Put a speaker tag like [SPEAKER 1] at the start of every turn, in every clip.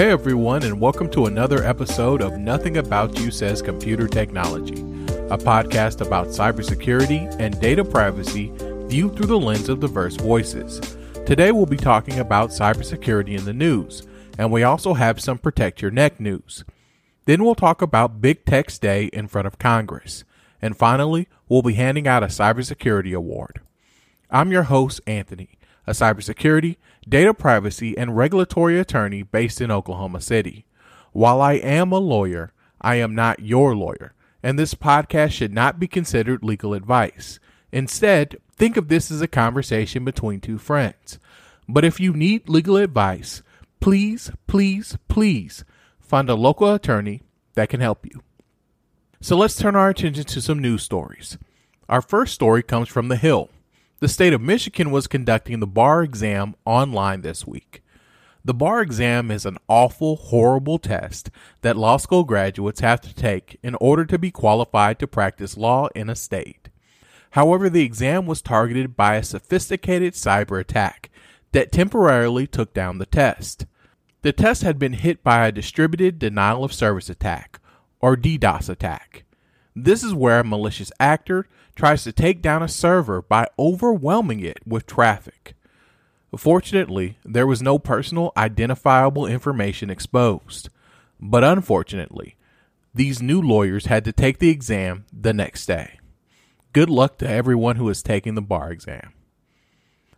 [SPEAKER 1] Hey everyone, and welcome to another episode of Nothing About You Says Computer Technology, a podcast about cybersecurity and data privacy viewed through the lens of diverse voices. Today we'll be talking about cybersecurity in the news, and we also have some Protect Your Neck news. Then we'll talk about Big Tech's Day in front of Congress. And finally, we'll be handing out a cybersecurity award. I'm your host, Anthony, a cybersecurity, data privacy, and regulatory attorney based in Oklahoma City. While I am a lawyer, I am not your lawyer, and this podcast should not be considered legal advice. Instead, think of this as a conversation between two friends. But if you need legal advice, please, please, please find a local attorney that can help you. So let's turn our attention to some news stories. Our first story comes from The Hill. The state of Michigan was conducting the bar exam online this week. The bar exam is an awful, horrible test that law school graduates have to take in order to be qualified to practice law in a state. However, the exam was targeted by a sophisticated cyber attack that temporarily took down the test. The test had been hit by a distributed denial of service attack, or DDoS attack. This is where a malicious actor tries to take down a server by overwhelming it with traffic. Fortunately, there was no personal identifiable information exposed. But unfortunately, these new lawyers had to take the exam the next day. Good luck to everyone who is taking the bar exam.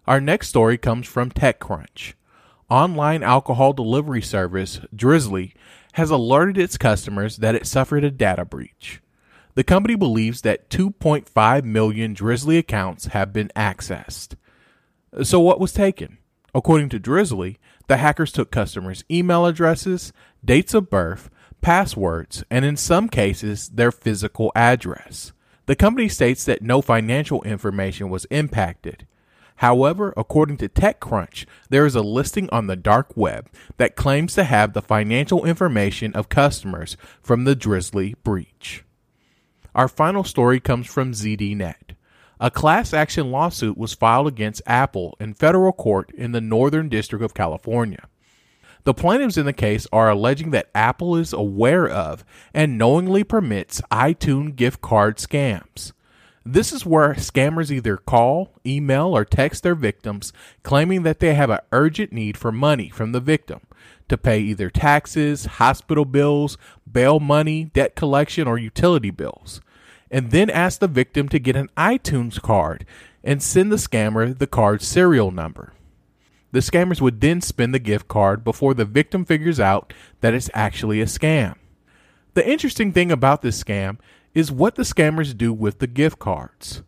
[SPEAKER 1] Our next story comes from TechCrunch. Online alcohol delivery service Drizly has alerted its customers that it suffered a data breach. The company believes that 2.5 million Drizly accounts have been accessed. So, what was taken? According to Drizly, the hackers took customers' email addresses, dates of birth, passwords, and in some cases, their physical address. The company states that no financial information was impacted. However, according to TechCrunch, there is a listing on the dark web that claims to have the financial information of customers from the Drizly breach. Our final story comes from ZDNet. A class action lawsuit was filed against Apple in federal court in the Northern District of California. The plaintiffs in the case are alleging that Apple is aware of and knowingly permits iTunes gift card scams. This is where scammers either call, email, or text their victims claiming that they have an urgent need for money from the victim to pay either taxes, hospital bills, bail money, debt collection, or utility bills, and then ask the victim to get an iTunes card and send the scammer the card's serial number. The scammers would then spend the gift card before the victim figures out that it's actually a scam. The interesting thing about this scam is what the scammers do with the gift cards.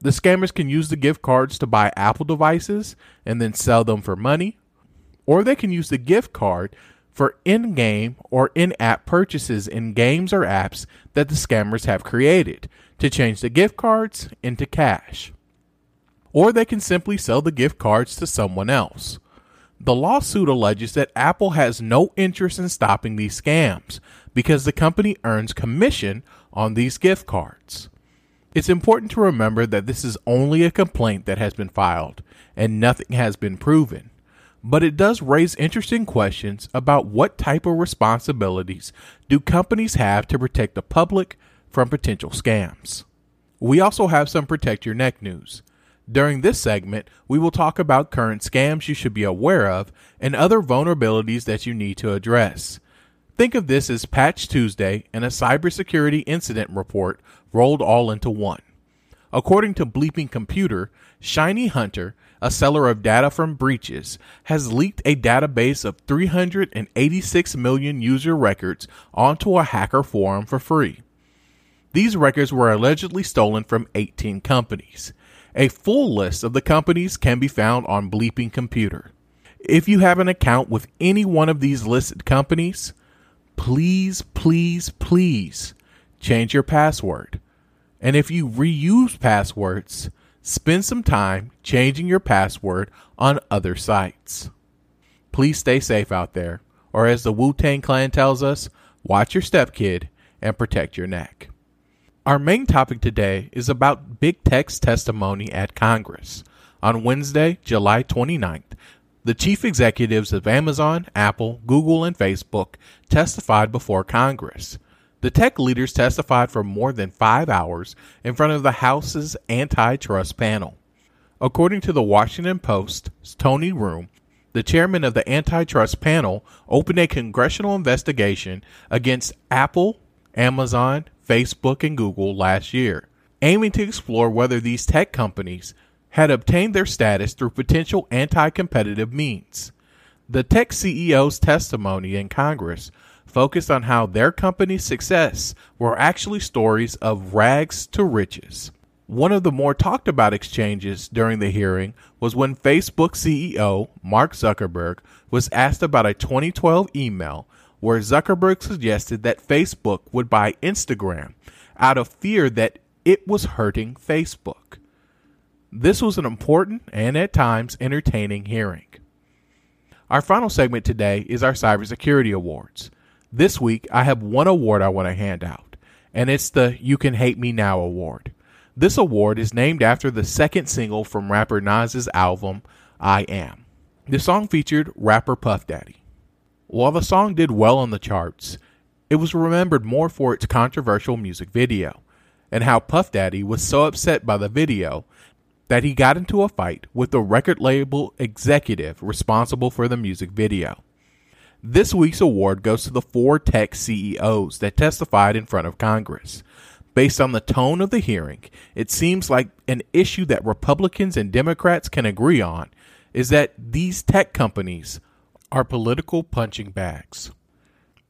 [SPEAKER 1] The scammers can use the gift cards to buy Apple devices and then sell them for money, or they can use the gift card for in game or in app purchases in games or apps that the scammers have created to change the gift cards into cash. Or they can simply sell the gift cards to someone else. The lawsuit alleges that Apple has no interest in stopping these scams because the company earns commission on these gift cards. It's important to remember that this is only a complaint that has been filed and nothing has been proven but it does raise interesting questions about what type of responsibilities do companies have to protect the public from potential scams. We also have some protect your neck news. During this segment, we will talk about current scams you should be aware of and other vulnerabilities that you need to address. Think of this as Patch Tuesday and a cybersecurity incident report rolled all into one. According to Bleeping Computer, Shiny Hunter a seller of data from breaches, has leaked a database of 386 million user records onto a hacker forum for free. These records were allegedly stolen from 18 companies. A full list of the companies can be found on Bleeping Computer. If you have an account with any one of these listed companies, please, please, please change your password. And if you reuse passwords, spend some time changing your password on other sites. Please stay safe out there, or as the Wu Tang Clan tells us, watch your step kid and protect your neck. Our main topic today is about Big Tech's testimony at Congress. On Wednesday, July 29th, The chief executives of Amazon, Apple, Google, and Facebook testified before Congress. The tech leaders testified for more than five hours in front of the House's antitrust panel. According to the Washington Post's Tony Romm, the chairman of the antitrust panel opened a congressional investigation against Apple, Amazon, Facebook, and Google last year, aiming to explore whether these tech companies had obtained their status through potential anti competitive means. The tech CEO's testimony in Congress focused on how their company's success were actually stories of rags to riches. One of the more talked about exchanges during the hearing was when Facebook CEO Mark Zuckerberg was asked about a 2012 email where Zuckerberg suggested that Facebook would buy Instagram out of fear that it was hurting Facebook. This was an important and at times entertaining hearing. Our final segment today is our Cybersecurity Awards. This week, I have one award I want to hand out, and it's the You Can Hate Me Now Award. This award is named after the second single from rapper Nas's album, I Am. The song featured rapper Puff Daddy. While the song did well on the charts, it was remembered more for its controversial music video, and how Puff Daddy was so upset by the video that he got into a fight with the record label executive responsible for the music video. This week's award goes to the four tech CEOs that testified in front of Congress. Based on the tone of the hearing, it seems like an issue that Republicans and Democrats can agree on is that these tech companies are political punching bags.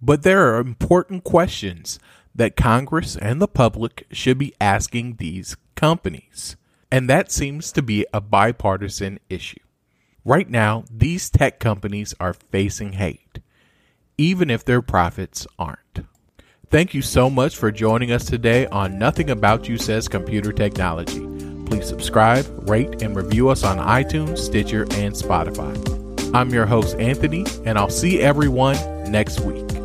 [SPEAKER 1] But there are important questions that Congress and the public should be asking these companies. And that seems to be a bipartisan issue. Right now, these tech companies are facing hate, even if their profits aren't. Thank you so much for joining us today on Nothing About You Says Computer Technology. Please subscribe, rate, and review us on iTunes, Stitcher, and Spotify. I'm your host, Anthony, and I'll see everyone next week.